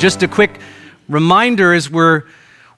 Just a quick reminder as we're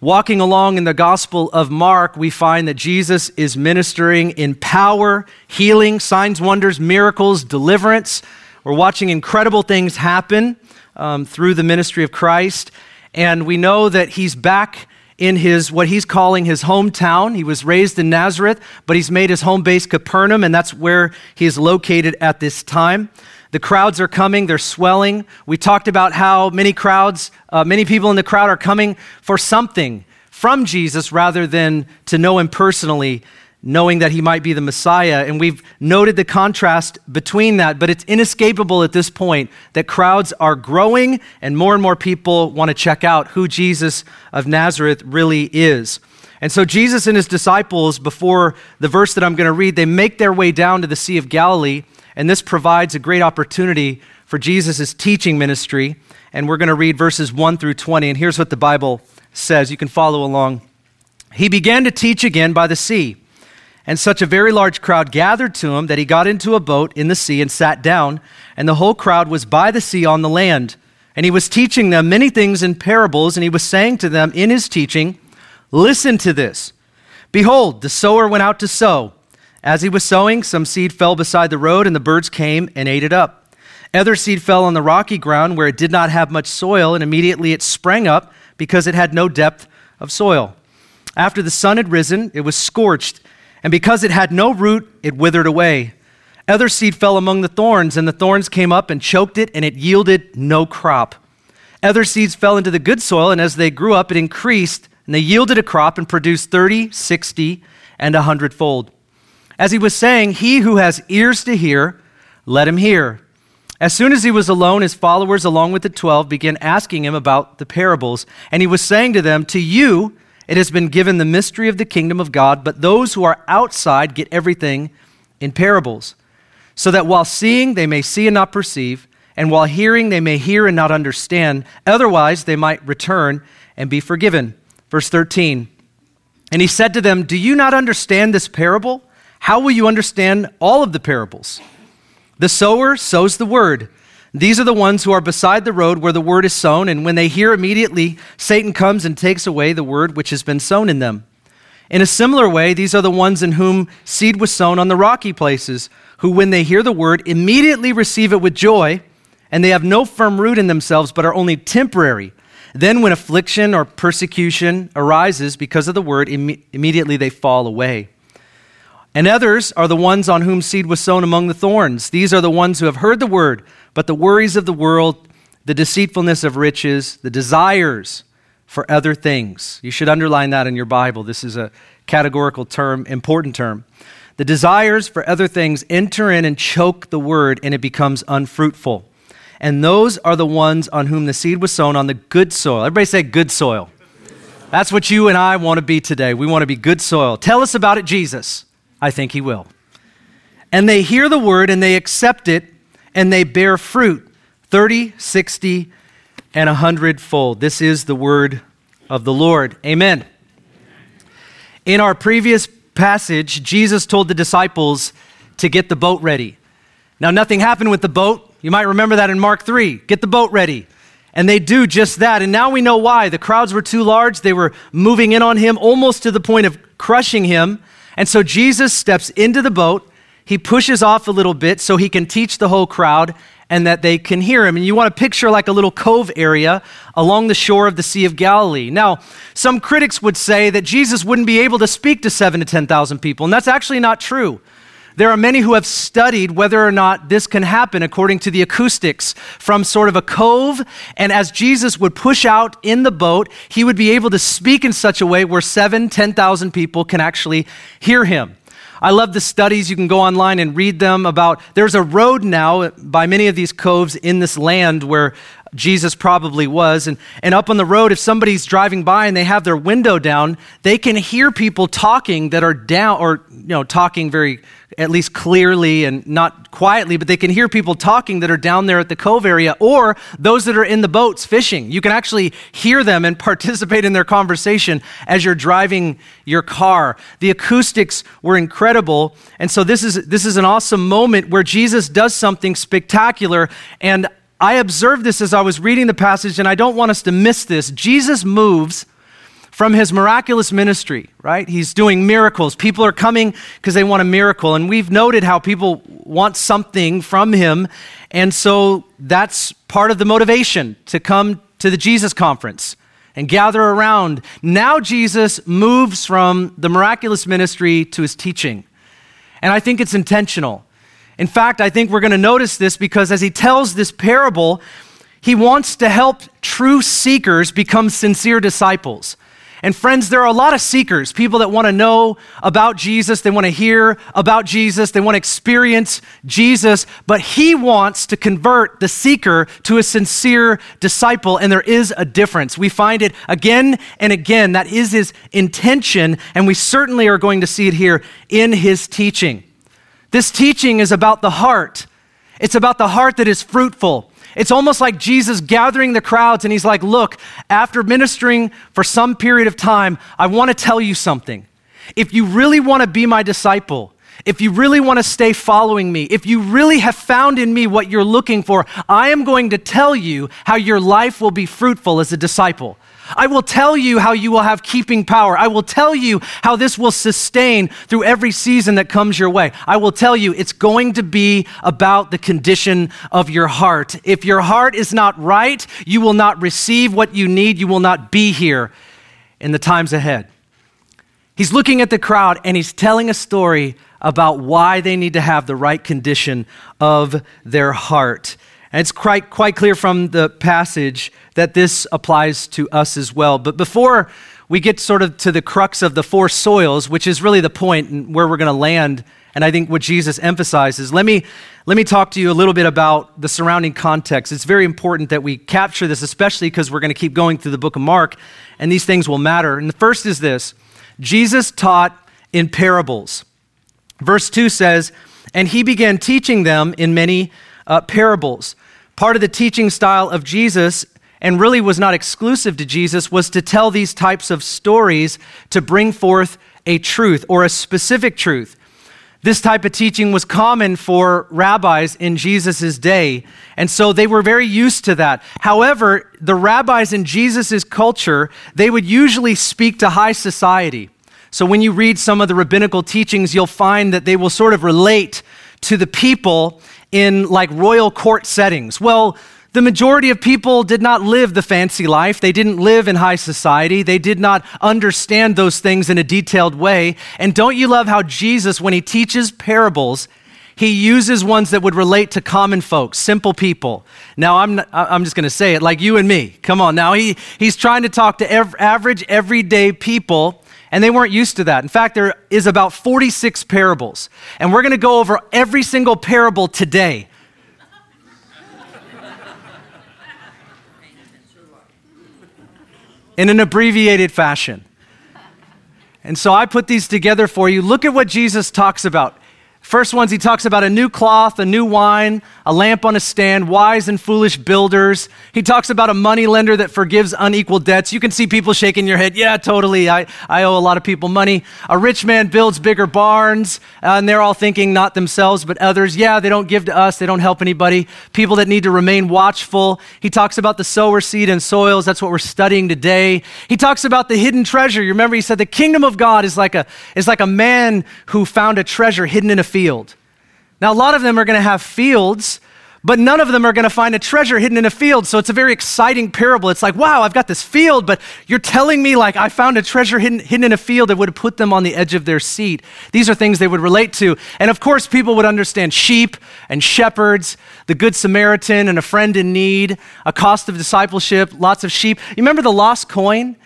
walking along in the Gospel of Mark, we find that Jesus is ministering in power, healing, signs, wonders, miracles, deliverance. We're watching incredible things happen um, through the ministry of Christ. And we know that he's back in his what he's calling his hometown. He was raised in Nazareth, but he's made his home base Capernaum, and that's where he is located at this time. The crowds are coming, they're swelling. We talked about how many crowds, uh, many people in the crowd are coming for something from Jesus rather than to know him personally, knowing that he might be the Messiah. And we've noted the contrast between that, but it's inescapable at this point that crowds are growing and more and more people want to check out who Jesus of Nazareth really is. And so Jesus and his disciples, before the verse that I'm going to read, they make their way down to the Sea of Galilee and this provides a great opportunity for Jesus' teaching ministry. And we're going to read verses 1 through 20. And here's what the Bible says. You can follow along. He began to teach again by the sea. And such a very large crowd gathered to him that he got into a boat in the sea and sat down, and the whole crowd was by the sea on the land. And he was teaching them many things in parables, and he was saying to them in his teaching, Listen to this. Behold, the sower went out to sow. As he was sowing, some seed fell beside the road, and the birds came and ate it up. Other seed fell on the rocky ground where it did not have much soil, and immediately it sprang up because it had no depth of soil. After the sun had risen, it was scorched, and because it had no root, it withered away. Other seed fell among the thorns, and the thorns came up and choked it, and it yielded no crop. Other seeds fell into the good soil, and as they grew up, it increased, and they yielded a crop and produced 30, 60, and a hundredfold. As he was saying, He who has ears to hear, let him hear. As soon as he was alone, his followers, along with the twelve, began asking him about the parables. And he was saying to them, To you it has been given the mystery of the kingdom of God, but those who are outside get everything in parables, so that while seeing they may see and not perceive, and while hearing they may hear and not understand. Otherwise, they might return and be forgiven. Verse 13. And he said to them, Do you not understand this parable? How will you understand all of the parables? The sower sows the word. These are the ones who are beside the road where the word is sown, and when they hear immediately, Satan comes and takes away the word which has been sown in them. In a similar way, these are the ones in whom seed was sown on the rocky places, who, when they hear the word, immediately receive it with joy, and they have no firm root in themselves, but are only temporary. Then, when affliction or persecution arises because of the word, Im- immediately they fall away. And others are the ones on whom seed was sown among the thorns. These are the ones who have heard the word, but the worries of the world, the deceitfulness of riches, the desires for other things. You should underline that in your Bible. This is a categorical term, important term. The desires for other things enter in and choke the word, and it becomes unfruitful. And those are the ones on whom the seed was sown on the good soil. Everybody say good soil. That's what you and I want to be today. We want to be good soil. Tell us about it, Jesus. I think he will. And they hear the word and they accept it and they bear fruit 30, 60, and a hundredfold. This is the word of the Lord. Amen. In our previous passage, Jesus told the disciples to get the boat ready. Now, nothing happened with the boat. You might remember that in Mark 3. Get the boat ready. And they do just that. And now we know why. The crowds were too large. They were moving in on him almost to the point of crushing him. And so Jesus steps into the boat. He pushes off a little bit so he can teach the whole crowd and that they can hear him. And you want to picture like a little cove area along the shore of the Sea of Galilee. Now, some critics would say that Jesus wouldn't be able to speak to seven to 10,000 people, and that's actually not true. There are many who have studied whether or not this can happen according to the acoustics from sort of a cove. And as Jesus would push out in the boat, he would be able to speak in such a way where seven, 10,000 people can actually hear him. I love the studies. You can go online and read them about. There's a road now by many of these coves in this land where Jesus probably was. And, and up on the road, if somebody's driving by and they have their window down, they can hear people talking that are down, or, you know, talking very, at least clearly and not quietly, but they can hear people talking that are down there at the cove area or those that are in the boats fishing. You can actually hear them and participate in their conversation as you're driving your car. The acoustics were incredible. And so this is, this is an awesome moment where Jesus does something spectacular. And I observed this as I was reading the passage, and I don't want us to miss this. Jesus moves from his miraculous ministry, right? He's doing miracles. People are coming because they want a miracle. And we've noted how people want something from him. And so that's part of the motivation to come to the Jesus conference and gather around. Now Jesus moves from the miraculous ministry to his teaching. And I think it's intentional. In fact, I think we're going to notice this because as he tells this parable, he wants to help true seekers become sincere disciples. And friends, there are a lot of seekers, people that want to know about Jesus, they want to hear about Jesus, they want to experience Jesus, but he wants to convert the seeker to a sincere disciple, and there is a difference. We find it again and again. That is his intention, and we certainly are going to see it here in his teaching. This teaching is about the heart. It's about the heart that is fruitful. It's almost like Jesus gathering the crowds and he's like, Look, after ministering for some period of time, I want to tell you something. If you really want to be my disciple, if you really want to stay following me, if you really have found in me what you're looking for, I am going to tell you how your life will be fruitful as a disciple. I will tell you how you will have keeping power. I will tell you how this will sustain through every season that comes your way. I will tell you it's going to be about the condition of your heart. If your heart is not right, you will not receive what you need. You will not be here in the times ahead. He's looking at the crowd and he's telling a story about why they need to have the right condition of their heart. And it's quite, quite clear from the passage that this applies to us as well. But before we get sort of to the crux of the four soils, which is really the point and where we're going to land, and I think what Jesus emphasizes, let me, let me talk to you a little bit about the surrounding context. It's very important that we capture this, especially because we're going to keep going through the book of Mark, and these things will matter. And the first is this Jesus taught in parables. Verse 2 says, And he began teaching them in many uh, parables. Part of the teaching style of Jesus, and really was not exclusive to Jesus, was to tell these types of stories to bring forth a truth or a specific truth. This type of teaching was common for rabbis in Jesus' day, and so they were very used to that. However, the rabbis in Jesus' culture, they would usually speak to high society. So when you read some of the rabbinical teachings, you'll find that they will sort of relate to the people in like royal court settings. Well, the majority of people did not live the fancy life. They didn't live in high society. They did not understand those things in a detailed way. And don't you love how Jesus, when he teaches parables, he uses ones that would relate to common folks, simple people. Now, I'm, not, I'm just going to say it like you and me. Come on. Now, he, he's trying to talk to ev- average, everyday people and they weren't used to that. In fact, there is about 46 parables. And we're going to go over every single parable today. in an abbreviated fashion. And so I put these together for you. Look at what Jesus talks about. First ones, he talks about a new cloth, a new wine, a lamp on a stand, wise and foolish builders. He talks about a money lender that forgives unequal debts. You can see people shaking your head. Yeah, totally. I, I owe a lot of people money. A rich man builds bigger barns, uh, and they're all thinking not themselves, but others. Yeah, they don't give to us, they don't help anybody. People that need to remain watchful. He talks about the sower seed and soils. That's what we're studying today. He talks about the hidden treasure. You remember, he said the kingdom of God is like a, is like a man who found a treasure hidden in a field. Now, a lot of them are going to have fields, but none of them are going to find a treasure hidden in a field. So it's a very exciting parable. It's like, wow, I've got this field, but you're telling me like I found a treasure hidden, hidden in a field that would have put them on the edge of their seat. These are things they would relate to. And of course, people would understand sheep and shepherds, the good Samaritan and a friend in need, a cost of discipleship, lots of sheep. You remember the lost coin?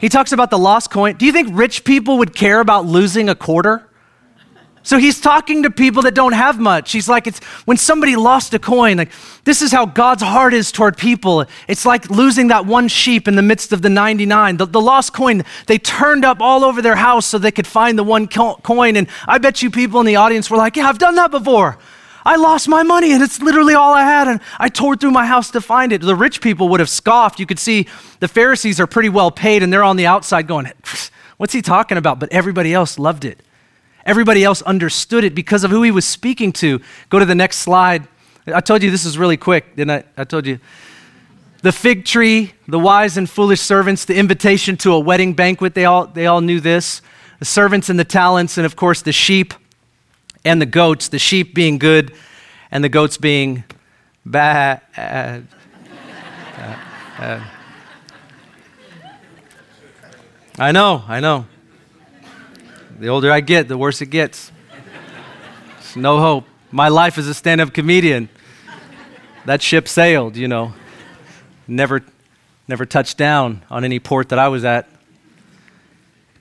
He talks about the lost coin. Do you think rich people would care about losing a quarter? So he's talking to people that don't have much. He's like, it's when somebody lost a coin, like, this is how God's heart is toward people. It's like losing that one sheep in the midst of the 99. The, the lost coin, they turned up all over their house so they could find the one co- coin. And I bet you people in the audience were like, yeah, I've done that before. I lost my money and it's literally all I had, and I tore through my house to find it. The rich people would have scoffed. You could see the Pharisees are pretty well paid, and they're on the outside going, What's he talking about? But everybody else loved it. Everybody else understood it because of who he was speaking to. Go to the next slide. I told you this is really quick, didn't I? I told you. The fig tree, the wise and foolish servants, the invitation to a wedding banquet, they all, they all knew this. The servants and the talents, and of course the sheep and the goats, the sheep being good and the goats being bad. Uh, uh, I know, I know. The older I get, the worse it gets. There's no hope. My life as a stand up comedian, that ship sailed, you know. Never, never touched down on any port that I was at.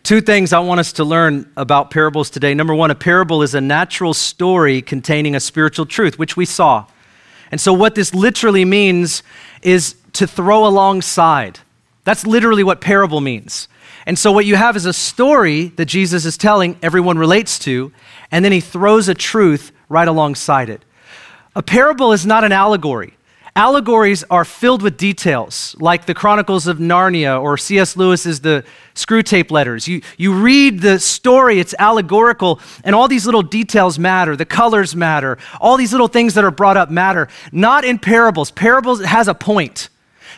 Two things I want us to learn about parables today. Number one, a parable is a natural story containing a spiritual truth, which we saw. And so, what this literally means is to throw alongside. That's literally what parable means. And so, what you have is a story that Jesus is telling, everyone relates to, and then he throws a truth right alongside it. A parable is not an allegory. Allegories are filled with details, like the Chronicles of Narnia or C.S. Lewis's The Screwtape Letters. You, you read the story, it's allegorical, and all these little details matter. The colors matter. All these little things that are brought up matter. Not in parables. Parables has a point.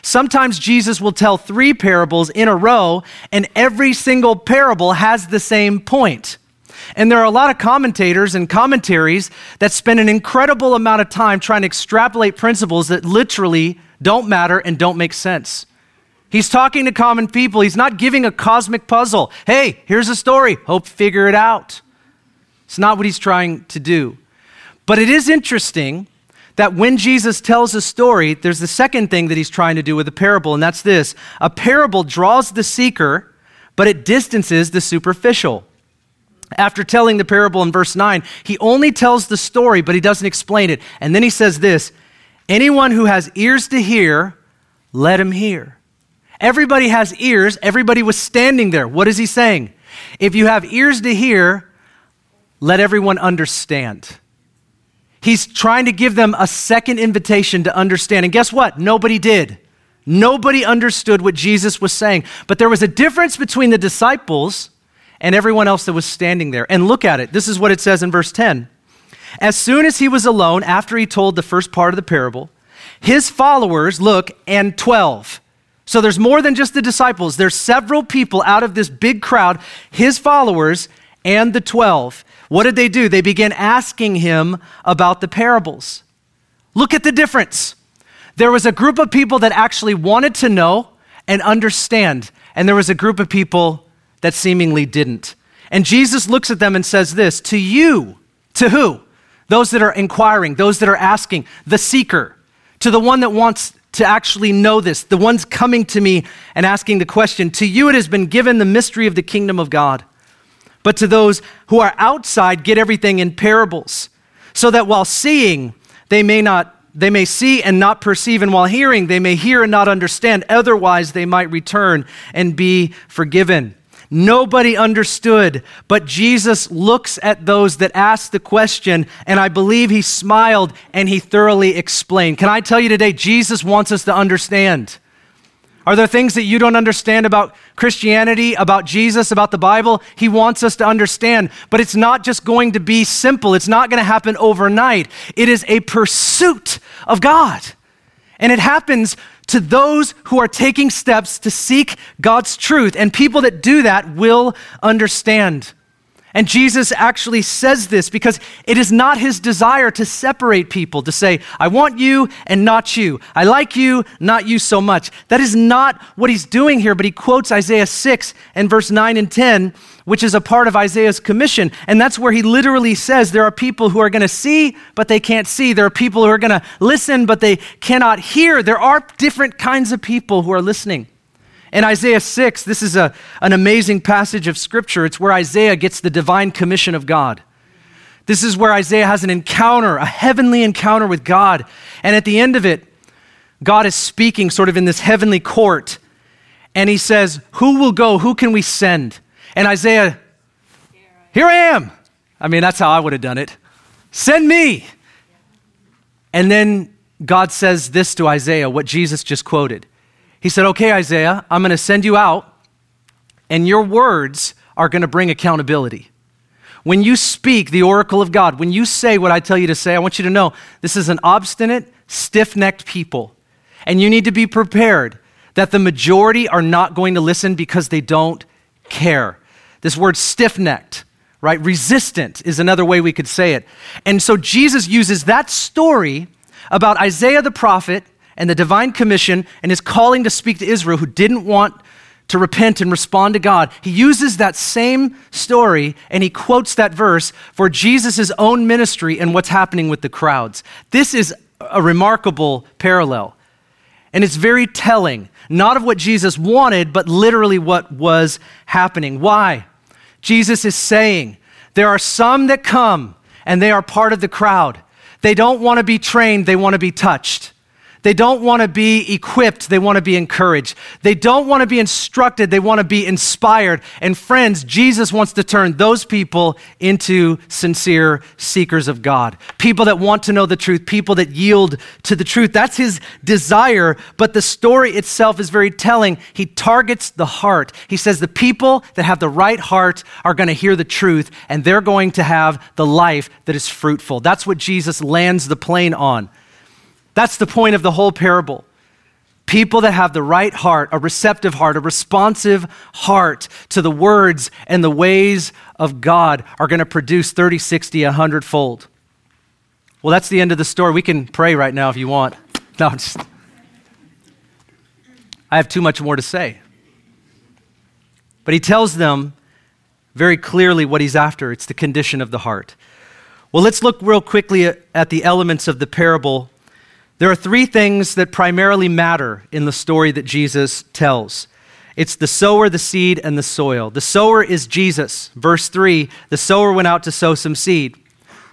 Sometimes Jesus will tell three parables in a row, and every single parable has the same point. And there are a lot of commentators and commentaries that spend an incredible amount of time trying to extrapolate principles that literally don't matter and don't make sense. He's talking to common people. He's not giving a cosmic puzzle. Hey, here's a story. Hope figure it out. It's not what he's trying to do. But it is interesting that when Jesus tells a story, there's the second thing that he's trying to do with a parable, and that's this a parable draws the seeker, but it distances the superficial. After telling the parable in verse 9, he only tells the story, but he doesn't explain it. And then he says this Anyone who has ears to hear, let him hear. Everybody has ears. Everybody was standing there. What is he saying? If you have ears to hear, let everyone understand. He's trying to give them a second invitation to understand. And guess what? Nobody did. Nobody understood what Jesus was saying. But there was a difference between the disciples and everyone else that was standing there. And look at it. This is what it says in verse 10. As soon as he was alone, after he told the first part of the parable, his followers, look, and 12. So there's more than just the disciples. There's several people out of this big crowd, his followers and the 12. What did they do? They began asking him about the parables. Look at the difference. There was a group of people that actually wanted to know and understand, and there was a group of people that seemingly didn't. And Jesus looks at them and says this To you, to who? Those that are inquiring, those that are asking, the seeker, to the one that wants to actually know this, the ones coming to me and asking the question. To you, it has been given the mystery of the kingdom of God. But to those who are outside, get everything in parables, so that while seeing, they may not they may see and not perceive, and while hearing, they may hear and not understand. Otherwise, they might return and be forgiven. Nobody understood, but Jesus looks at those that ask the question, and I believe he smiled and he thoroughly explained. Can I tell you today, Jesus wants us to understand. Are there things that you don't understand about Christianity, about Jesus, about the Bible? He wants us to understand, but it's not just going to be simple. It's not going to happen overnight. It is a pursuit of God. And it happens to those who are taking steps to seek God's truth. And people that do that will understand. And Jesus actually says this because it is not his desire to separate people, to say, I want you and not you. I like you, not you so much. That is not what he's doing here, but he quotes Isaiah 6 and verse 9 and 10, which is a part of Isaiah's commission. And that's where he literally says there are people who are going to see, but they can't see. There are people who are going to listen, but they cannot hear. There are different kinds of people who are listening. In Isaiah 6, this is a, an amazing passage of scripture. It's where Isaiah gets the divine commission of God. This is where Isaiah has an encounter, a heavenly encounter with God. And at the end of it, God is speaking sort of in this heavenly court. And he says, Who will go? Who can we send? And Isaiah, Here I am. I mean, that's how I would have done it. Send me. And then God says this to Isaiah, what Jesus just quoted. He said, Okay, Isaiah, I'm going to send you out, and your words are going to bring accountability. When you speak the oracle of God, when you say what I tell you to say, I want you to know this is an obstinate, stiff necked people. And you need to be prepared that the majority are not going to listen because they don't care. This word stiff necked, right? Resistant is another way we could say it. And so Jesus uses that story about Isaiah the prophet and the divine commission and his calling to speak to Israel who didn't want to repent and respond to God. He uses that same story and he quotes that verse for Jesus' own ministry and what's happening with the crowds. This is a remarkable parallel. And it's very telling, not of what Jesus wanted, but literally what was happening. Why? Jesus is saying, There are some that come and they are part of the crowd. They don't want to be trained, they want to be touched. They don't want to be equipped, they want to be encouraged. They don't want to be instructed, they want to be inspired. And friends, Jesus wants to turn those people into sincere seekers of God. People that want to know the truth, people that yield to the truth. That's his desire, but the story itself is very telling. He targets the heart. He says the people that have the right heart are going to hear the truth and they're going to have the life that is fruitful. That's what Jesus lands the plane on. That's the point of the whole parable. People that have the right heart, a receptive heart, a responsive heart to the words and the ways of God are going to produce 30, 60, 100 fold. Well, that's the end of the story. We can pray right now if you want. No, just, I have too much more to say. But he tells them very clearly what he's after it's the condition of the heart. Well, let's look real quickly at, at the elements of the parable there are three things that primarily matter in the story that Jesus tells it's the sower, the seed, and the soil. The sower is Jesus. Verse 3 the sower went out to sow some seed.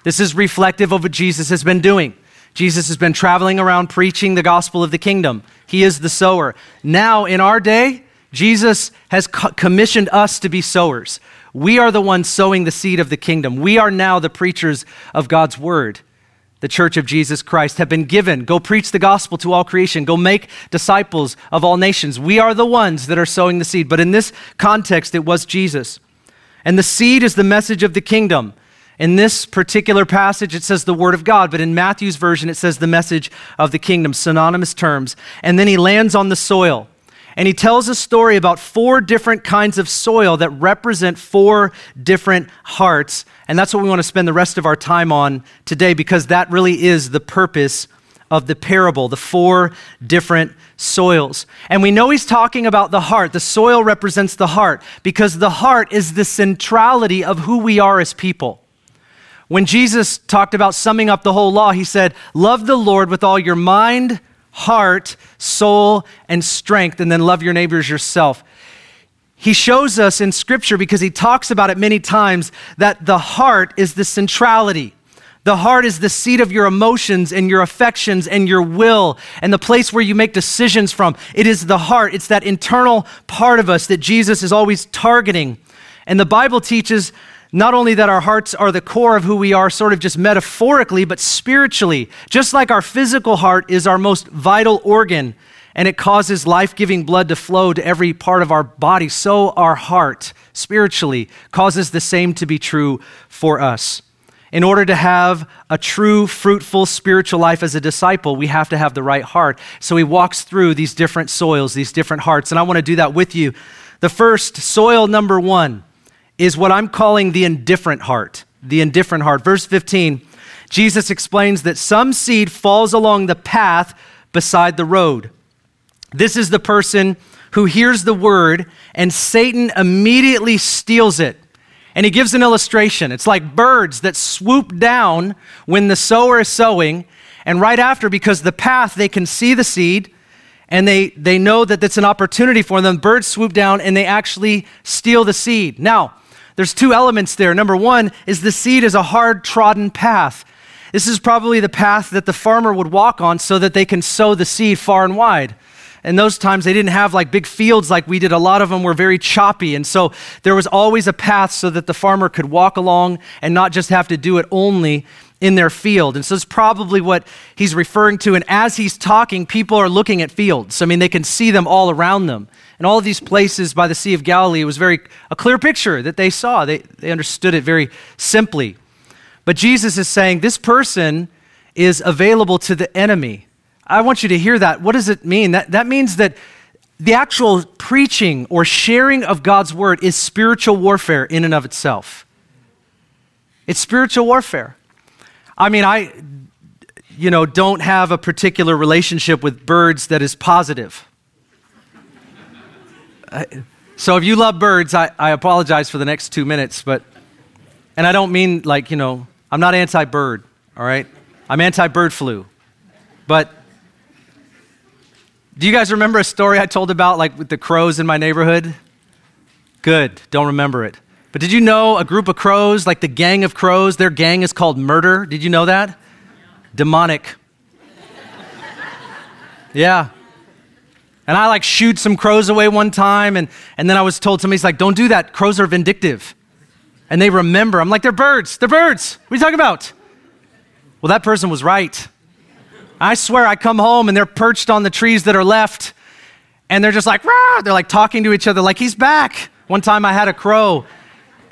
This is reflective of what Jesus has been doing. Jesus has been traveling around preaching the gospel of the kingdom. He is the sower. Now, in our day, Jesus has co- commissioned us to be sowers. We are the ones sowing the seed of the kingdom. We are now the preachers of God's word the church of Jesus Christ, have been given. Go preach the gospel to all creation. Go make disciples of all nations. We are the ones that are sowing the seed. But in this context, it was Jesus. And the seed is the message of the kingdom. In this particular passage, it says the word of God, but in Matthew's version, it says the message of the kingdom, synonymous terms. And then he lands on the soil. And he tells a story about four different kinds of soil that represent four different hearts. And that's what we want to spend the rest of our time on today because that really is the purpose of the parable, the four different soils. And we know he's talking about the heart. The soil represents the heart because the heart is the centrality of who we are as people. When Jesus talked about summing up the whole law, he said, Love the Lord with all your mind, heart, soul, and strength, and then love your neighbors yourself. He shows us in Scripture, because he talks about it many times, that the heart is the centrality. The heart is the seat of your emotions and your affections and your will and the place where you make decisions from. It is the heart. It's that internal part of us that Jesus is always targeting. And the Bible teaches not only that our hearts are the core of who we are, sort of just metaphorically, but spiritually. Just like our physical heart is our most vital organ and it causes life giving blood to flow to every part of our body, so our heart, spiritually, causes the same to be true for us. In order to have a true, fruitful spiritual life as a disciple, we have to have the right heart. So he walks through these different soils, these different hearts, and I want to do that with you. The first, soil number one, is what I'm calling the indifferent heart. The indifferent heart. Verse 15, Jesus explains that some seed falls along the path beside the road. This is the person who hears the word and Satan immediately steals it. And he gives an illustration. It's like birds that swoop down when the sower is sowing, and right after, because the path, they can see the seed and they, they know that it's an opportunity for them. Birds swoop down and they actually steal the seed. Now, there's two elements there. Number one is the seed is a hard trodden path. This is probably the path that the farmer would walk on so that they can sow the seed far and wide. In those times, they didn't have like big fields like we did. A lot of them were very choppy. And so there was always a path so that the farmer could walk along and not just have to do it only in their field. And so it's probably what he's referring to. And as he's talking, people are looking at fields. I mean, they can see them all around them. And all of these places by the Sea of Galilee was very a clear picture that they saw. They, they understood it very simply. But Jesus is saying this person is available to the enemy. I want you to hear that. What does it mean? That, that means that the actual preaching or sharing of God's word is spiritual warfare in and of itself. It's spiritual warfare. I mean, I, you know, don't have a particular relationship with birds that is positive. So if you love birds, I, I apologize for the next two minutes, but, and I don't mean like, you know, I'm not anti bird, all right? I'm anti bird flu. But do you guys remember a story I told about, like with the crows in my neighborhood? Good, don't remember it. But did you know a group of crows, like the gang of crows, their gang is called murder? Did you know that? Demonic. yeah. And I like shoot some crows away one time, and, and then I was told somebody's like, don't do that. Crows are vindictive. And they remember. I'm like, they're birds. They're birds. What are you talking about? Well, that person was right. I swear I come home and they're perched on the trees that are left and they're just like, Rah! they're like talking to each other like he's back. One time I had a crow.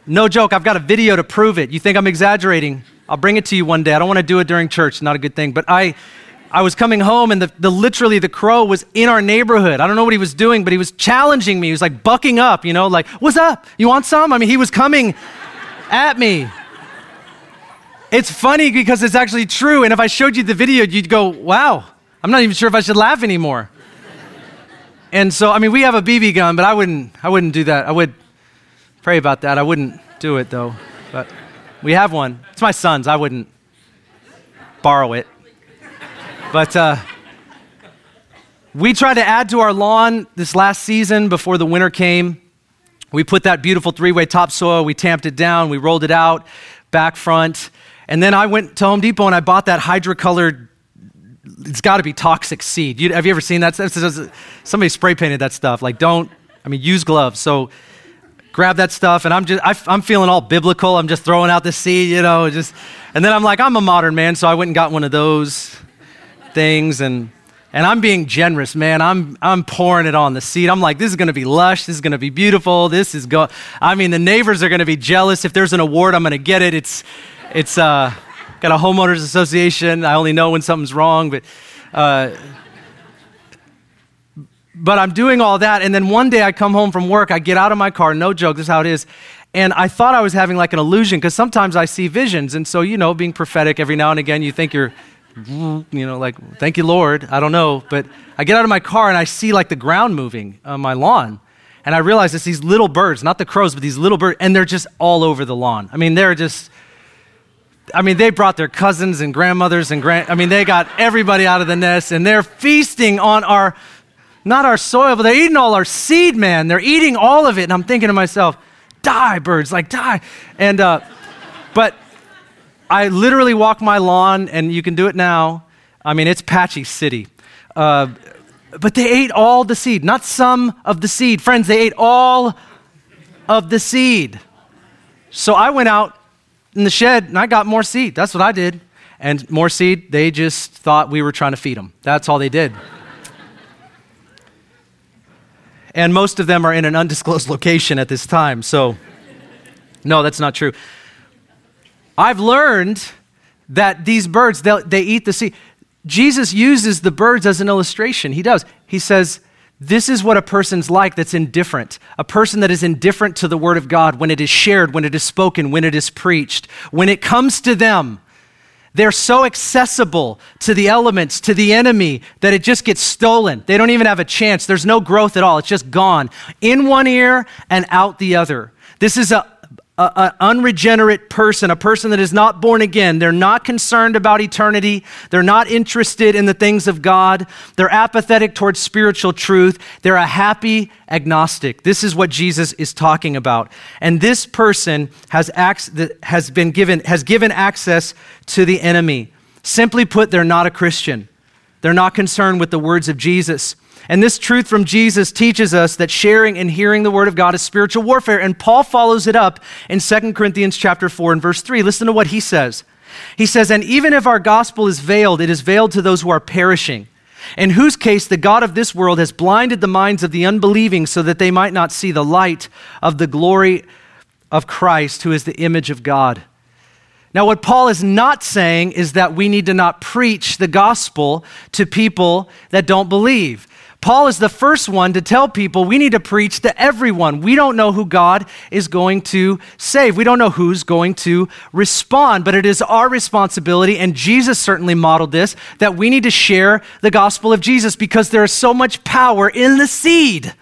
No joke, I've got a video to prove it. You think I'm exaggerating? I'll bring it to you one day. I don't want to do it during church, not a good thing. But I, I was coming home and the, the literally the crow was in our neighborhood. I don't know what he was doing, but he was challenging me. He was like bucking up, you know, like, what's up? You want some? I mean, he was coming at me. It's funny because it's actually true. And if I showed you the video, you'd go, wow, I'm not even sure if I should laugh anymore. and so, I mean, we have a BB gun, but I wouldn't, I wouldn't do that. I would pray about that. I wouldn't do it though. But we have one. It's my son's. I wouldn't borrow it. But uh, we tried to add to our lawn this last season before the winter came. We put that beautiful three way topsoil, we tamped it down, we rolled it out, back front, and then I went to Home Depot and I bought that hydra colored, it's got to be toxic seed. You, have you ever seen that? Somebody spray painted that stuff. Like, don't, I mean, use gloves. So grab that stuff and I'm just, I, am feeling all biblical. I'm just throwing out the seed, you know, just, and then I'm like, I'm a modern man. So I went and got one of those things and, and I'm being generous, man. I'm, I'm pouring it on the seed. I'm like, this is going to be lush. This is going to be beautiful. This is go. I mean, the neighbors are going to be jealous. If there's an award, I'm going to get it. It's, it's uh, got a homeowners association. I only know when something's wrong, but. Uh, but I'm doing all that, and then one day I come home from work, I get out of my car, no joke, this is how it is, and I thought I was having like an illusion because sometimes I see visions, and so, you know, being prophetic every now and again, you think you're, you know, like, thank you, Lord, I don't know, but I get out of my car and I see like the ground moving on my lawn, and I realize it's these little birds, not the crows, but these little birds, and they're just all over the lawn. I mean, they're just I mean, they brought their cousins and grandmothers and grand, I mean, they got everybody out of the nest and they're feasting on our, not our soil, but they're eating all our seed, man. They're eating all of it. And I'm thinking to myself, die, birds, like die. And, uh, but I literally walk my lawn and you can do it now. I mean, it's patchy city. Uh, but they ate all the seed, not some of the seed. Friends, they ate all of the seed. So I went out in the shed and I got more seed. That's what I did. And more seed, they just thought we were trying to feed them. That's all they did. and most of them are in an undisclosed location at this time. So, no, that's not true. I've learned that these birds, they eat the seed. Jesus uses the birds as an illustration. He does. He says, this is what a person's like that's indifferent. A person that is indifferent to the Word of God when it is shared, when it is spoken, when it is preached. When it comes to them, they're so accessible to the elements, to the enemy, that it just gets stolen. They don't even have a chance. There's no growth at all. It's just gone in one ear and out the other. This is a an unregenerate person, a person that is not born again. They're not concerned about eternity. They're not interested in the things of God. They're apathetic towards spiritual truth. They're a happy agnostic. This is what Jesus is talking about. And this person has, has been given, has given access to the enemy. Simply put, they're not a Christian. They're not concerned with the words of Jesus. And this truth from Jesus teaches us that sharing and hearing the word of God is spiritual warfare. And Paul follows it up in 2 Corinthians chapter 4 and verse 3. Listen to what he says. He says, And even if our gospel is veiled, it is veiled to those who are perishing, in whose case the God of this world has blinded the minds of the unbelieving so that they might not see the light of the glory of Christ, who is the image of God. Now, what Paul is not saying is that we need to not preach the gospel to people that don't believe. Paul is the first one to tell people we need to preach to everyone. We don't know who God is going to save. We don't know who's going to respond, but it is our responsibility, and Jesus certainly modeled this, that we need to share the gospel of Jesus because there is so much power in the seed.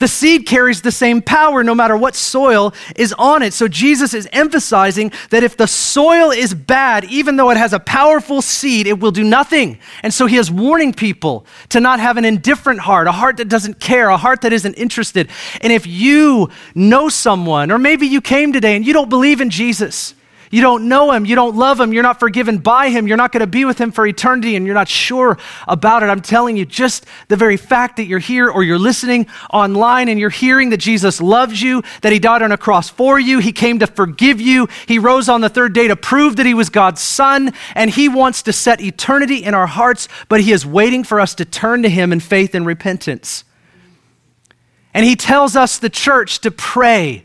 The seed carries the same power no matter what soil is on it. So Jesus is emphasizing that if the soil is bad, even though it has a powerful seed, it will do nothing. And so he is warning people to not have an indifferent heart, a heart that doesn't care, a heart that isn't interested. And if you know someone, or maybe you came today and you don't believe in Jesus, you don't know him. You don't love him. You're not forgiven by him. You're not going to be with him for eternity and you're not sure about it. I'm telling you, just the very fact that you're here or you're listening online and you're hearing that Jesus loves you, that he died on a cross for you, he came to forgive you, he rose on the third day to prove that he was God's son, and he wants to set eternity in our hearts, but he is waiting for us to turn to him in faith and repentance. And he tells us, the church, to pray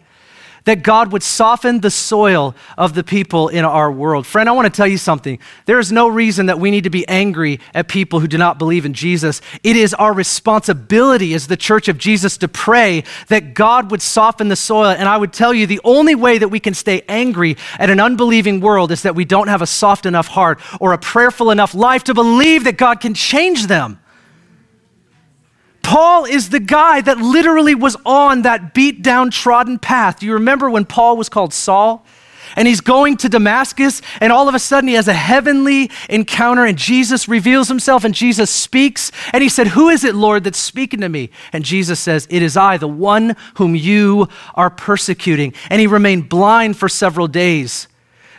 that God would soften the soil of the people in our world. Friend, I want to tell you something. There is no reason that we need to be angry at people who do not believe in Jesus. It is our responsibility as the church of Jesus to pray that God would soften the soil. And I would tell you the only way that we can stay angry at an unbelieving world is that we don't have a soft enough heart or a prayerful enough life to believe that God can change them. Paul is the guy that literally was on that beat down, trodden path. Do you remember when Paul was called Saul? And he's going to Damascus, and all of a sudden he has a heavenly encounter, and Jesus reveals himself, and Jesus speaks. And he said, Who is it, Lord, that's speaking to me? And Jesus says, It is I, the one whom you are persecuting. And he remained blind for several days.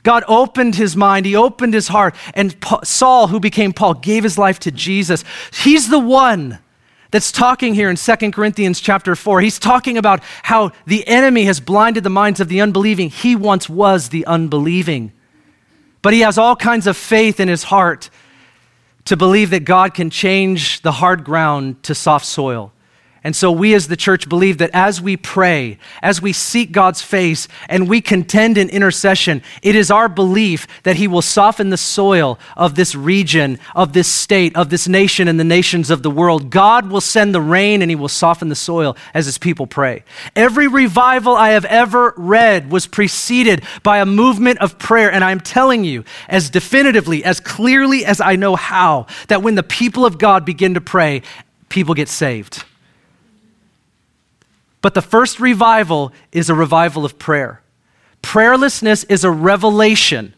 God opened his mind, he opened his heart, and Saul, who became Paul, gave his life to Jesus. He's the one that's talking here in 2 Corinthians chapter 4. He's talking about how the enemy has blinded the minds of the unbelieving. He once was the unbelieving. But he has all kinds of faith in his heart to believe that God can change the hard ground to soft soil. And so we as the church believe that as we pray, as we seek God's face, and we contend in intercession, it is our belief that He will soften the soil of this region, of this state, of this nation, and the nations of the world. God will send the rain and He will soften the soil as His people pray. Every revival I have ever read was preceded by a movement of prayer. And I'm telling you, as definitively, as clearly as I know how, that when the people of God begin to pray, people get saved. But the first revival is a revival of prayer. Prayerlessness is a revelation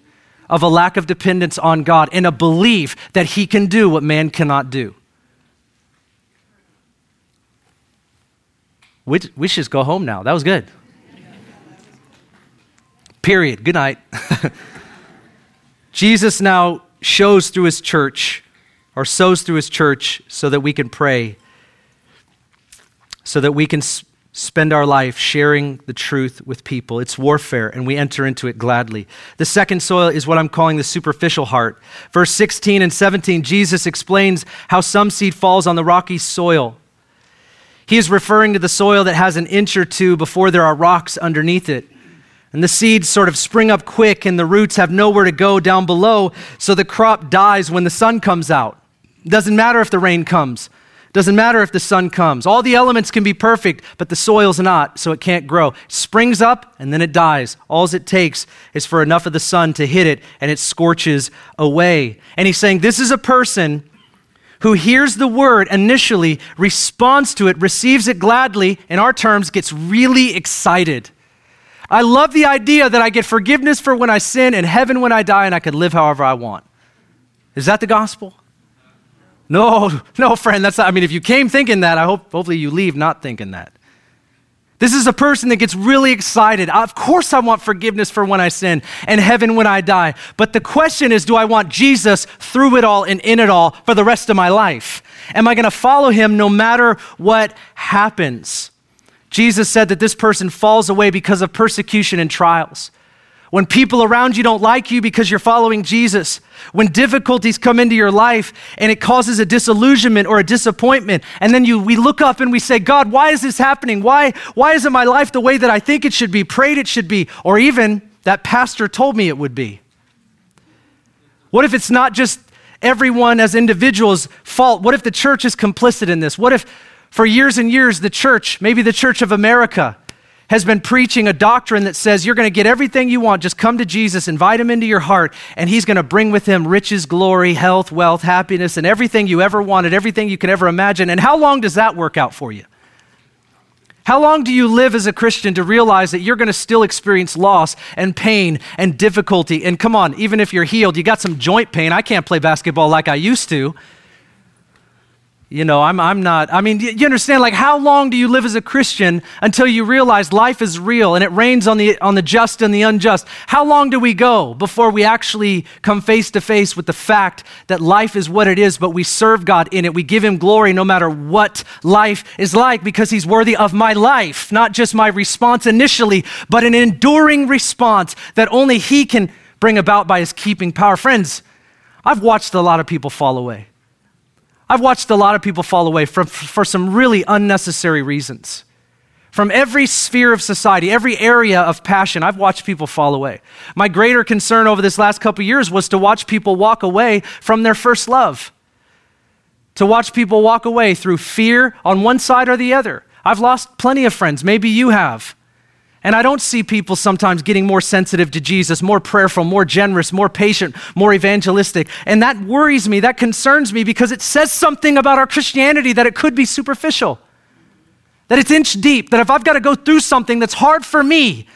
of a lack of dependence on God and a belief that He can do what man cannot do. We, should just go home now. That was good. Period. Good night. Jesus now shows through his church, or sows through his church, so that we can pray, so that we can spend our life sharing the truth with people. It's warfare, and we enter into it gladly. The second soil is what I'm calling the superficial heart. Verse 16 and 17, Jesus explains how some seed falls on the rocky soil. He is referring to the soil that has an inch or two before there are rocks underneath it. And the seeds sort of spring up quick, and the roots have nowhere to go down below, so the crop dies when the sun comes out. Doesn't matter if the rain comes. Doesn't matter if the sun comes. All the elements can be perfect, but the soil's not, so it can't grow. It springs up and then it dies. All it takes is for enough of the sun to hit it and it scorches away. And he's saying this is a person who hears the word initially, responds to it, receives it gladly, in our terms, gets really excited. I love the idea that I get forgiveness for when I sin and heaven when I die and I could live however I want. Is that the gospel? No, no, friend, that's not, I mean, if you came thinking that, I hope hopefully you leave not thinking that. This is a person that gets really excited. Of course, I want forgiveness for when I sin and heaven when I die. But the question is do I want Jesus through it all and in it all for the rest of my life? Am I going to follow him no matter what happens? Jesus said that this person falls away because of persecution and trials. When people around you don't like you because you're following Jesus, when difficulties come into your life and it causes a disillusionment or a disappointment, and then you, we look up and we say, God, why is this happening? Why, why isn't my life the way that I think it should be, prayed it should be, or even that pastor told me it would be? What if it's not just everyone as individuals' fault? What if the church is complicit in this? What if for years and years the church, maybe the Church of America, has been preaching a doctrine that says you're going to get everything you want. Just come to Jesus, invite him into your heart, and he's going to bring with him riches, glory, health, wealth, happiness, and everything you ever wanted, everything you can ever imagine. And how long does that work out for you? How long do you live as a Christian to realize that you're going to still experience loss and pain and difficulty? And come on, even if you're healed, you got some joint pain. I can't play basketball like I used to. You know, I'm, I'm not, I mean, you understand, like, how long do you live as a Christian until you realize life is real and it rains on the, on the just and the unjust? How long do we go before we actually come face to face with the fact that life is what it is, but we serve God in it? We give Him glory no matter what life is like because He's worthy of my life, not just my response initially, but an enduring response that only He can bring about by His keeping power. Friends, I've watched a lot of people fall away. I've watched a lot of people fall away for, for some really unnecessary reasons. From every sphere of society, every area of passion, I've watched people fall away. My greater concern over this last couple years was to watch people walk away from their first love. To watch people walk away through fear on one side or the other. I've lost plenty of friends, maybe you have. And I don't see people sometimes getting more sensitive to Jesus, more prayerful, more generous, more patient, more evangelistic. And that worries me, that concerns me because it says something about our Christianity that it could be superficial. That it's inch deep, that if I've got to go through something that's hard for me,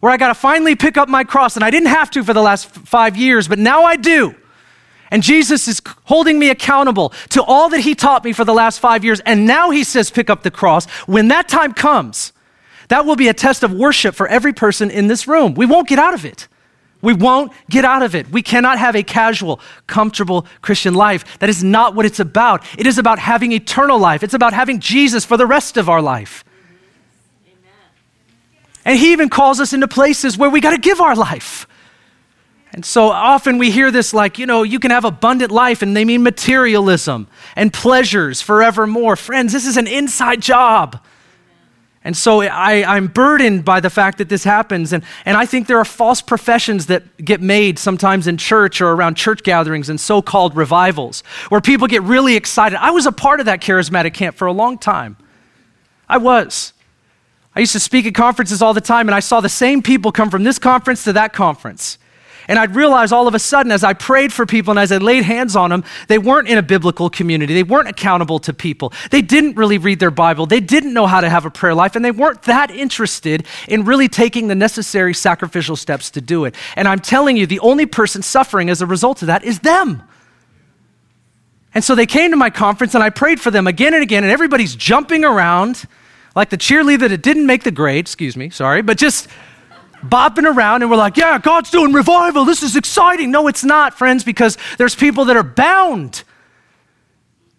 where I got to finally pick up my cross, and I didn't have to for the last five years, but now I do. And Jesus is holding me accountable to all that He taught me for the last five years, and now He says, pick up the cross. When that time comes, that will be a test of worship for every person in this room. We won't get out of it. We won't get out of it. We cannot have a casual, comfortable Christian life. That is not what it's about. It is about having eternal life, it's about having Jesus for the rest of our life. And he even calls us into places where we got to give our life. And so often we hear this like, you know, you can have abundant life, and they mean materialism and pleasures forevermore. Friends, this is an inside job. And so I, am burdened by the fact that this happens. And, and I think there are false professions that get made sometimes in church or around church gatherings and so called revivals, where people get really excited. I was a part of that charismatic camp for a long time. I was. I used to speak at conferences all the time, and I saw the same people come from this conference to that conference. And I'd realize all of a sudden, as I prayed for people and as I laid hands on them, they weren't in a biblical community. They weren't accountable to people. They didn't really read their Bible. They didn't know how to have a prayer life. And they weren't that interested in really taking the necessary sacrificial steps to do it. And I'm telling you, the only person suffering as a result of that is them. And so they came to my conference and I prayed for them again and again, and everybody's jumping around like the cheerleader that didn't make the grade, excuse me, sorry, but just bopping around and we're like, yeah, God's doing revival. This is exciting. No, it's not, friends, because there's people that are bound.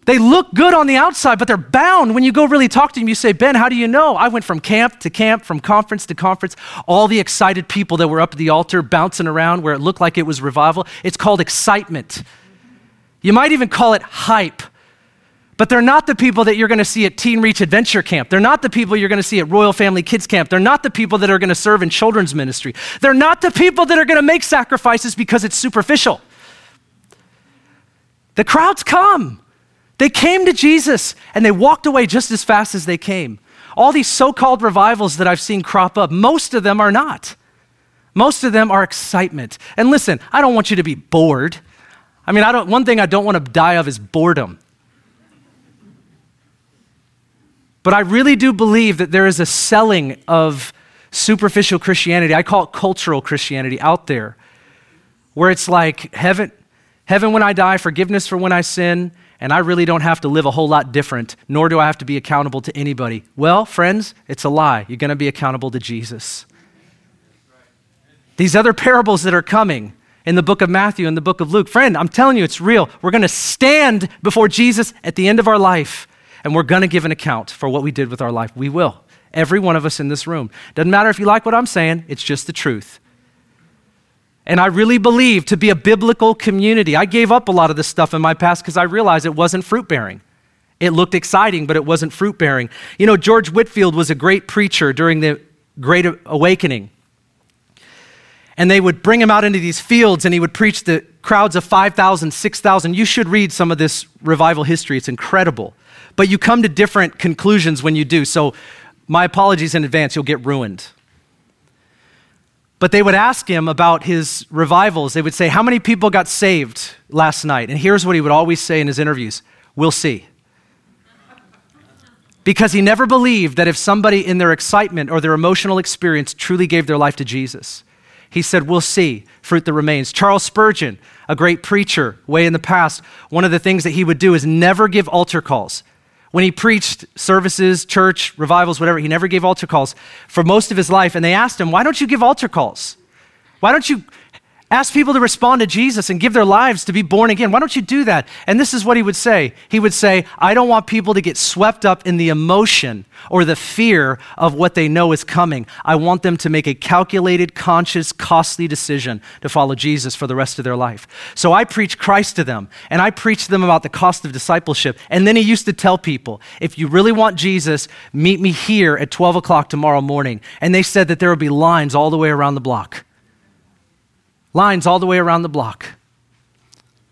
They look good on the outside, but they're bound. When you go really talk to them, you say, Ben, how do you know? I went from camp to camp, from conference to conference. All the excited people that were up at the altar bouncing around where it looked like it was revival. It's called excitement. You might even call it hype. But they're not the people that you're going to see at Teen Reach Adventure Camp. They're not the people you're going to see at Royal Family Kids Camp. They're not the people that are going to serve in children's ministry. They're not the people that are going to make sacrifices because it's superficial. The crowds come. They came to Jesus and they walked away just as fast as they came. All these so called revivals that I've seen crop up, most of them are not. Most of them are excitement. And listen, I don't want you to be bored. I mean, I don't, one thing I don't want to die of is boredom. But I really do believe that there is a selling of superficial Christianity. I call it cultural Christianity out there, where it's like heaven, heaven when I die, forgiveness for when I sin, and I really don't have to live a whole lot different, nor do I have to be accountable to anybody. Well, friends, it's a lie. You're going to be accountable to Jesus. These other parables that are coming in the book of Matthew and the book of Luke, friend, I'm telling you, it's real. We're going to stand before Jesus at the end of our life and we're going to give an account for what we did with our life. We will. Every one of us in this room. Doesn't matter if you like what I'm saying, it's just the truth. And I really believe to be a biblical community. I gave up a lot of this stuff in my past because I realized it wasn't fruit bearing. It looked exciting, but it wasn't fruit bearing. You know, George Whitefield was a great preacher during the Great Awakening. And they would bring him out into these fields and he would preach to crowds of 5,000, 6,000. You should read some of this revival history, it's incredible. But you come to different conclusions when you do. So, my apologies in advance, you'll get ruined. But they would ask him about his revivals. They would say, How many people got saved last night? And here's what he would always say in his interviews We'll see. Because he never believed that if somebody in their excitement or their emotional experience truly gave their life to Jesus, he said, We'll see, fruit that remains. Charles Spurgeon, a great preacher way in the past, one of the things that he would do is never give altar calls. When he preached services, church, revivals, whatever, he never gave altar calls for most of his life. And they asked him, Why don't you give altar calls? Why don't you Ask people to respond to Jesus and give their lives to be born again. Why don't you do that? And this is what he would say. He would say, I don't want people to get swept up in the emotion or the fear of what they know is coming. I want them to make a calculated, conscious, costly decision to follow Jesus for the rest of their life. So I preach Christ to them and I preach to them about the cost of discipleship. And then he used to tell people, if you really want Jesus, meet me here at 12 o'clock tomorrow morning. And they said that there would be lines all the way around the block lines all the way around the block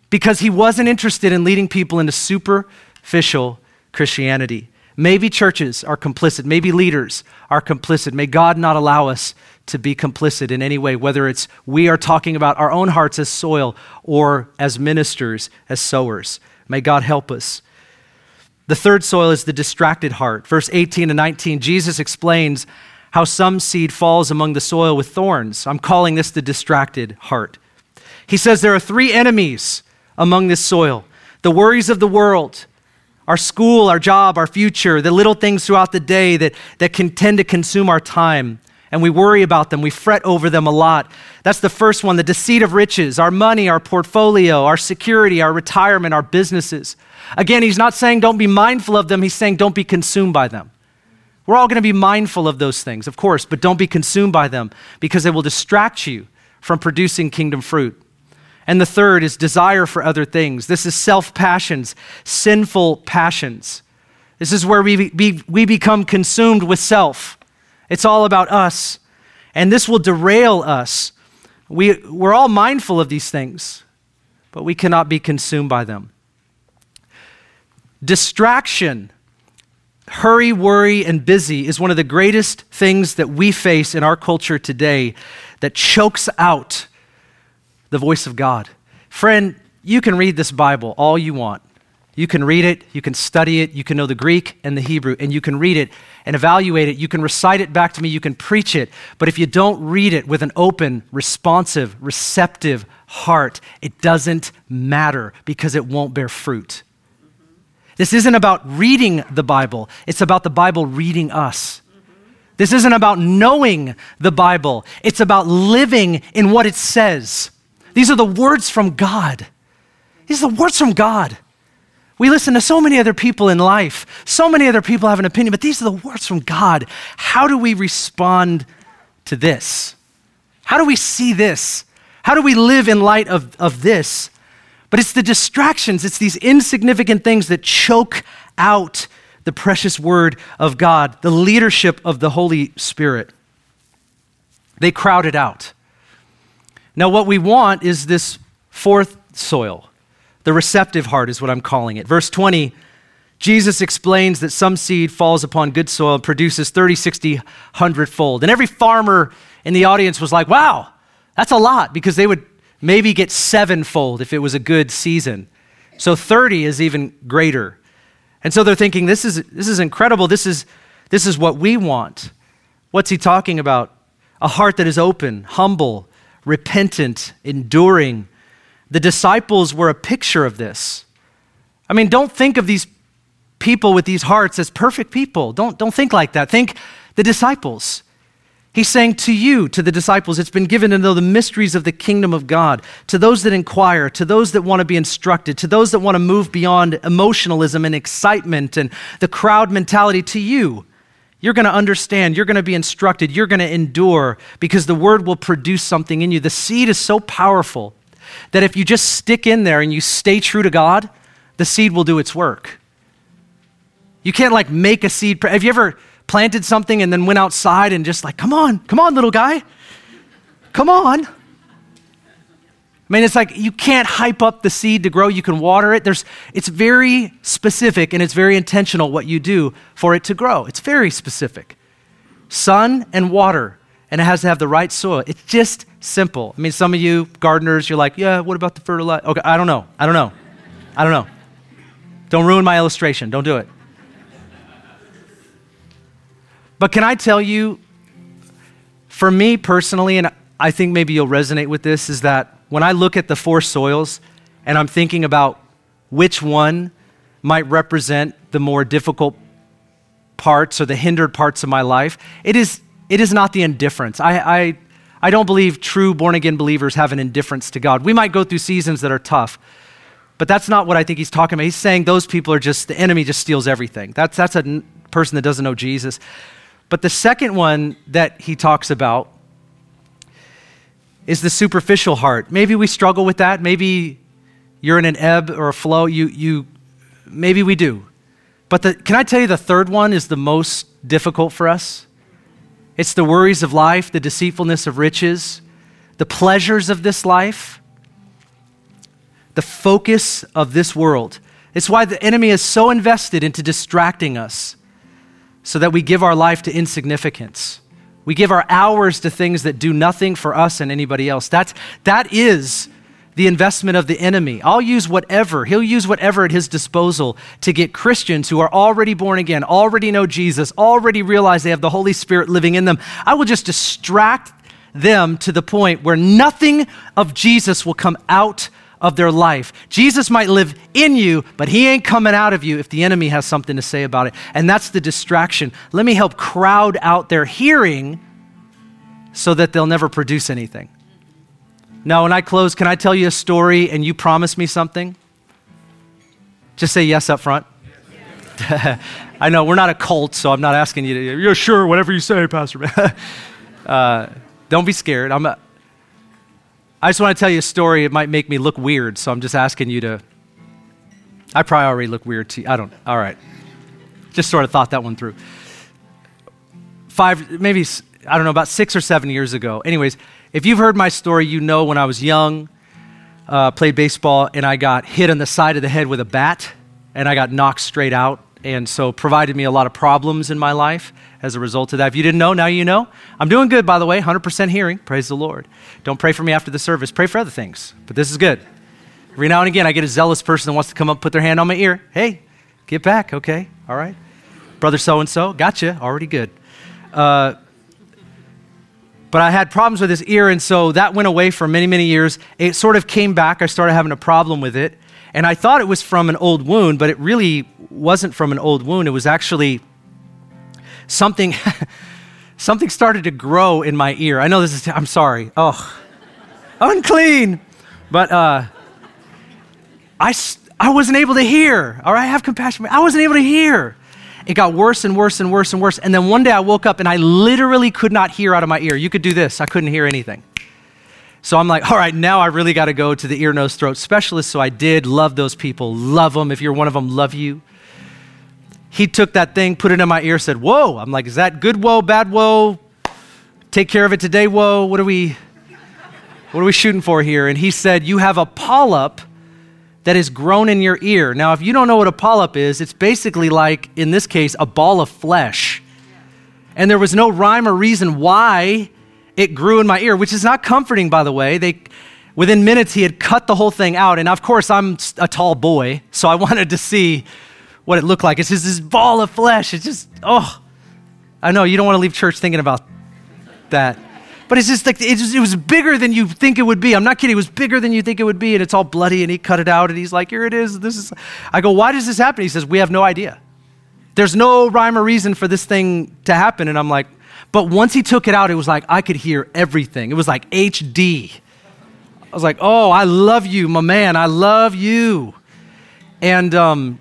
because he wasn't interested in leading people into superficial Christianity. Maybe churches are complicit. Maybe leaders are complicit. May God not allow us to be complicit in any way, whether it's we are talking about our own hearts as soil or as ministers, as sowers. May God help us. The third soil is the distracted heart. Verse 18 and 19, Jesus explains how some seed falls among the soil with thorns. I'm calling this the distracted heart. He says there are three enemies among this soil the worries of the world, our school, our job, our future, the little things throughout the day that, that can tend to consume our time. And we worry about them, we fret over them a lot. That's the first one the deceit of riches, our money, our portfolio, our security, our retirement, our businesses. Again, he's not saying don't be mindful of them, he's saying don't be consumed by them. We're all going to be mindful of those things, of course, but don't be consumed by them because they will distract you from producing kingdom fruit. And the third is desire for other things. This is self passions, sinful passions. This is where we, be, we become consumed with self. It's all about us. And this will derail us. We, we're all mindful of these things, but we cannot be consumed by them. Distraction hurry, worry, and busy is one of the greatest things that we face in our culture today that chokes out the voice of God. Friend, you can read this Bible all you want. You can read it, you can study it, you can know the Greek and the Hebrew, and you can read it and evaluate it. You can recite it back to me, you can preach it. But if you don't read it with an open, responsive, receptive heart, it doesn't matter because it won't bear fruit. This isn't about reading the Bible, it's about the Bible reading us. This isn't about knowing the Bible, it's about living in what it says. These are the words from God. These are the words from God. We listen to so many other people in life. So many other people have an opinion, but these are the words from God. How do we respond to this? How do we see this? How do we live in light of, of this? But it's the distractions, it's these insignificant things that choke out the precious word of God, the leadership of the Holy Spirit. They crowd it out. Now, what we want is this fourth soil. The receptive heart is what I'm calling it. Verse 20, Jesus explains that some seed falls upon good soil and produces 30, 60, 100 fold. And every farmer in the audience was like, wow, that's a lot because they would maybe get sevenfold if it was a good season. So 30 is even greater. And so they're thinking, this is, this is incredible. This is, this is what we want. What's he talking about? A heart that is open, humble, repentant, enduring. The disciples were a picture of this. I mean, don't think of these people with these hearts as perfect people. Don't, don't think like that. Think the disciples. He's saying to you, to the disciples, it's been given to know the mysteries of the kingdom of God, to those that inquire, to those that want to be instructed, to those that want to move beyond emotionalism and excitement and the crowd mentality, to you. You're going to understand. You're going to be instructed. You're going to endure because the word will produce something in you. The seed is so powerful that if you just stick in there and you stay true to God, the seed will do its work. You can't like make a seed. Have you ever planted something and then went outside and just like, come on, come on, little guy, come on? I mean, it's like you can't hype up the seed to grow. You can water it. There's, it's very specific and it's very intentional what you do for it to grow. It's very specific. Sun and water, and it has to have the right soil. It's just simple. I mean, some of you gardeners, you're like, yeah, what about the fertilizer? Okay, I don't know. I don't know. I don't know. Don't ruin my illustration. Don't do it. But can I tell you, for me personally, and I think maybe you'll resonate with this, is that when I look at the four soils and I'm thinking about which one might represent the more difficult parts or the hindered parts of my life, it is, it is not the indifference. I, I, I don't believe true born again believers have an indifference to God. We might go through seasons that are tough, but that's not what I think he's talking about. He's saying those people are just, the enemy just steals everything. That's, that's a person that doesn't know Jesus. But the second one that he talks about is the superficial heart. Maybe we struggle with that. Maybe you're in an ebb or a flow. You, you, maybe we do. But the, can I tell you the third one is the most difficult for us? It's the worries of life, the deceitfulness of riches, the pleasures of this life, the focus of this world. It's why the enemy is so invested into distracting us so that we give our life to insignificance. We give our hours to things that do nothing for us and anybody else. That's, that is the investment of the enemy. I'll use whatever, he'll use whatever at his disposal to get Christians who are already born again, already know Jesus, already realize they have the Holy Spirit living in them. I will just distract them to the point where nothing of Jesus will come out of their life. Jesus might live in you, but he ain't coming out of you if the enemy has something to say about it. And that's the distraction. Let me help crowd out their hearing so that they'll never produce anything. Now, when I close, can I tell you a story and you promise me something? Just say yes up front. I know we're not a cult, so I'm not asking you to, yeah, sure, whatever you say, Pastor. uh, don't be scared. I'm, a, I just want to tell you a story. It might make me look weird, so I'm just asking you to. I probably already look weird to you. I don't. All right. Just sort of thought that one through. Five, maybe, I don't know, about six or seven years ago. Anyways, if you've heard my story, you know when I was young, uh, played baseball, and I got hit on the side of the head with a bat, and I got knocked straight out, and so provided me a lot of problems in my life as a result of that. If you didn't know, now you know. I'm doing good, by the way, 100% hearing. Praise the Lord. Don't pray for me after the service. Pray for other things, but this is good. Every now and again, I get a zealous person that wants to come up, put their hand on my ear. Hey, get back, okay? All right. Brother so and so, gotcha, already good. Uh, but I had problems with this ear, and so that went away for many, many years. It sort of came back. I started having a problem with it. And I thought it was from an old wound, but it really wasn't from an old wound. It was actually something something started to grow in my ear. I know this is I'm sorry. Oh. Unclean. But uh I I wasn't able to hear. All right, have compassion. I wasn't able to hear. It got worse and worse and worse and worse. And then one day I woke up and I literally could not hear out of my ear. You could do this. I couldn't hear anything. So I'm like, all right, now I really got to go to the ear, nose, throat specialist. So I did. Love those people. Love them. If you're one of them, love you he took that thing, put it in my ear, said, Whoa. I'm like, Is that good whoa, bad whoa? Take care of it today, whoa. What are we what are we shooting for here? And he said, You have a polyp that is grown in your ear. Now, if you don't know what a polyp is, it's basically like, in this case, a ball of flesh. And there was no rhyme or reason why it grew in my ear, which is not comforting, by the way. They, within minutes, he had cut the whole thing out. And of course, I'm a tall boy, so I wanted to see what it looked like. It's just this ball of flesh. It's just, oh, I know you don't want to leave church thinking about that. But it's just like, it, just, it was bigger than you think it would be. I'm not kidding. It was bigger than you think it would be. And it's all bloody. And he cut it out. And he's like, here it is. This is, I go, why does this happen? He says, we have no idea. There's no rhyme or reason for this thing to happen. And I'm like, but once he took it out, it was like I could hear everything. It was like HD. I was like, oh, I love you, my man. I love you. And um,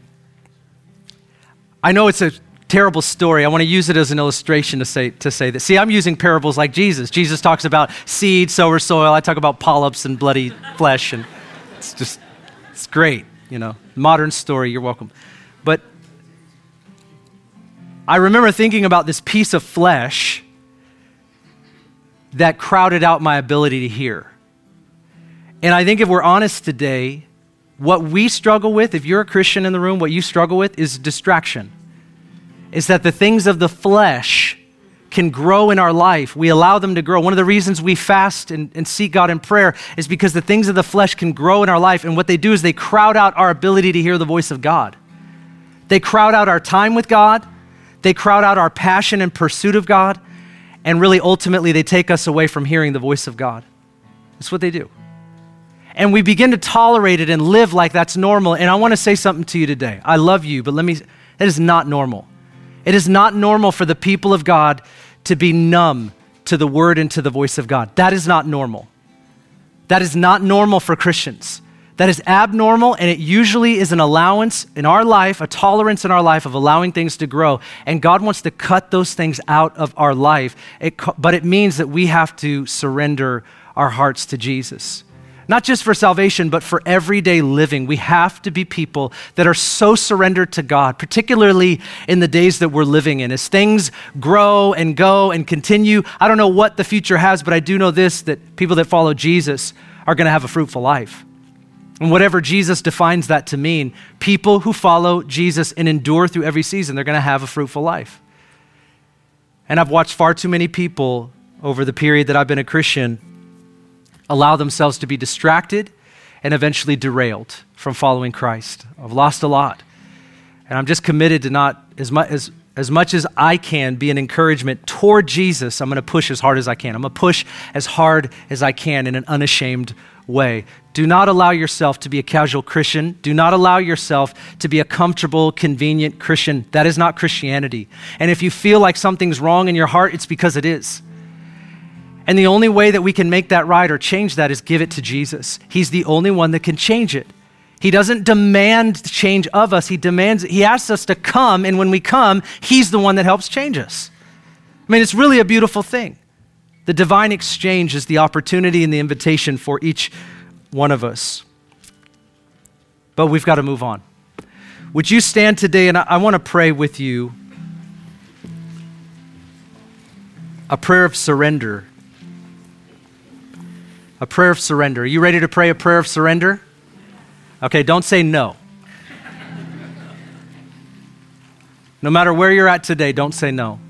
I know it's a terrible story. I want to use it as an illustration to say, to say that. See, I'm using parables like Jesus. Jesus talks about seed, sower, soil. I talk about polyps and bloody flesh, and it's just, it's great, you know. Modern story, you're welcome. But I remember thinking about this piece of flesh that crowded out my ability to hear. And I think if we're honest today, what we struggle with, if you're a Christian in the room, what you struggle with is distraction. Is that the things of the flesh can grow in our life. We allow them to grow. One of the reasons we fast and, and, seek God in prayer is because the things of the flesh can grow in our life. And what they do is they crowd out our ability to hear the voice of God. They crowd out our time with God. They crowd out our passion and pursuit of God. And really, ultimately, they take us away from hearing the voice of God. That's what they do and we begin to tolerate it and live like that's normal. And I want to say something to you today. I love you, but let me, that is not normal. It is not normal for the people of God to be numb to the word and to the voice of God. That is not normal. That is not normal for Christians. That is abnormal, and it usually is an allowance in our life, a tolerance in our life of allowing things to grow. And God wants to cut those things out of our life. It, but it means that we have to surrender our hearts to Jesus not just for salvation, but for everyday living. We have to be people that are so surrendered to God, particularly in the days that we're living in. As things grow and go and continue, I don't know what the future has, but I do know this that people that follow Jesus are going to have a fruitful life. And whatever Jesus defines that to mean, people who follow Jesus and endure through every season, they're going to have a fruitful life. And I've watched far too many people over the period that I've been a Christian allow themselves to be distracted and eventually derailed from following Christ. I've lost a lot. And I'm just committed to not, as much as, as much as I can, be an encouragement toward Jesus. I'm going to push as hard as I can. I'm going to push as hard as I can in an unashamed way. Do not allow yourself to be a casual Christian. Do not allow yourself to be a comfortable, convenient Christian. That is not Christianity. And if you feel like something's wrong in your heart, it's because it is. And the only way that we can make that right or change that is give it to Jesus. He's the only one that can change it. He doesn't demand change of us. He demands, he asks us to come, and when we come, he's the one that helps change us. I mean, it's really a beautiful thing. The divine exchange is the opportunity and the invitation for each one of us. But we've got to move on. Would you stand today and I, I want to pray with you a prayer of surrender a prayer of surrender. Are you ready to pray a prayer of surrender? Okay, don't say no. No matter where you're at today, don't say no.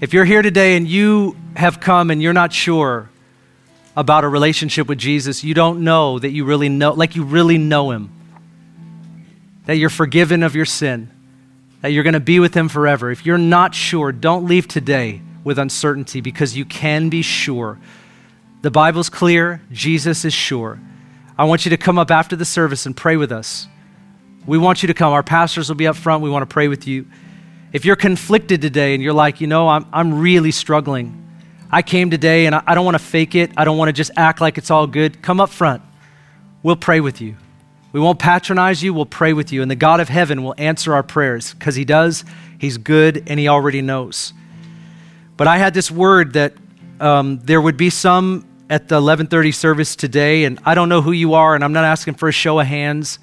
If you're here today and you have come and you're not sure about a relationship with Jesus, you don't know that you really know, like you really know Him, that you're forgiven of your sin, that you're going to be with Him forever. If you're not sure, don't leave today with uncertainty because you can be sure the Bible's clear, Jesus is sure. I want you to come up after the service and pray with us. We want you to come. Our pastors will be up front. We want to pray with you. If you're conflicted today and you're like, you know, I'm, I'm really struggling. I came today and I, I don't want to fake it. I don't want to just act like it's all good. Come up front. We'll pray with you. We won't patronize you. We'll pray with you. And the God of heaven will answer our prayers because He does. He's good and He already knows. But I had this word that um, there would be some at the 11:30 service today, and I don't know who you are, and I'm not asking for a show of hands.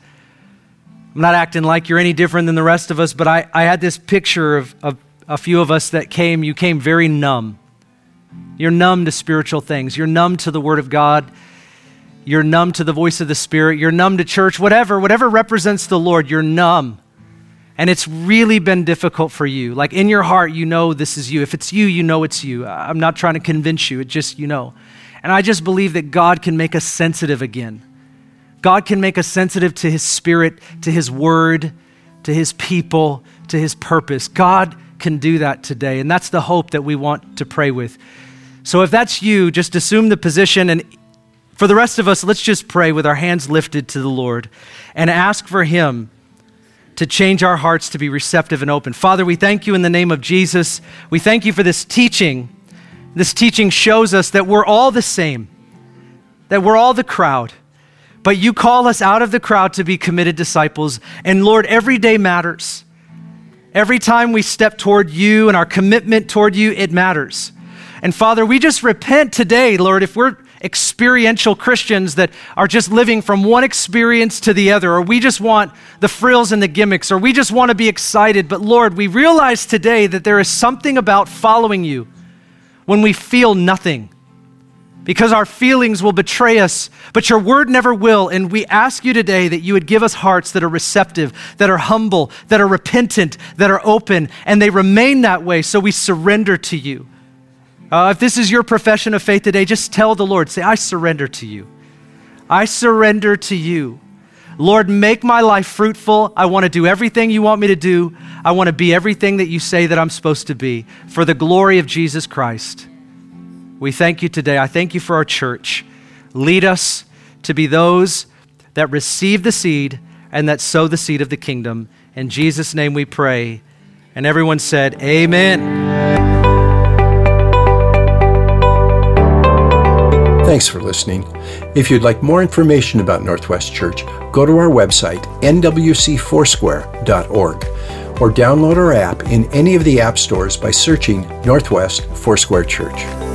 I'm not acting like you're any different than the rest of us, but I, I had this picture of, of a few of us that came. You came very numb. You're numb to spiritual things. You're numb to the Word of God. You're numb to the voice of the Spirit. You're numb to church. Whatever, whatever represents the Lord, you're numb. And it's really been difficult for you. Like in your heart, you know this is you. If it's you, you know it's you. I'm not trying to convince you, it just, you know. And I just believe that God can make us sensitive again. God can make us sensitive to His Spirit, to His Word, to His people, to His purpose. God can do that today. And that's the hope that we want to pray with. So if that's you, just assume the position. And for the rest of us, let's just pray with our hands lifted to the Lord and ask for Him to change our hearts to be receptive and open. Father, we thank you in the name of Jesus. We thank you for this teaching this teaching shows us that we're all the same, that we're all the crowd. But you call us out of the crowd to be committed disciples. And Lord, every day matters. Every time we step toward you and our commitment toward you, it matters. And Father, we just repent today, Lord, if we're experiential Christians that are just living from one experience to the other, or we just want the frills and the gimmicks, or we just want to be excited. But Lord, we realize today that there is something about following you when we feel nothing. Because our feelings will betray us, but your word never will. And we ask you today that you would give us hearts that are receptive, that are humble, that are repentant, that are open, and they remain that way so we surrender to you. Uh, if this is your profession of faith today, just tell the Lord, say, I surrender to you. I surrender to you. Lord, make my life fruitful. I want to do everything you want me to do. I want to be everything that you say that I'm supposed to be for the glory of Jesus Christ. We thank you today. I thank you for our church. Lead us to be those that receive the seed and that sow the seed of the kingdom. In Jesus' name we pray. And everyone said, Amen. Thanks for listening. If you'd like more information about Northwest Church, go to our website, nwcfoursquare.org, or download our app in any of the app stores by searching Northwest Foursquare Church.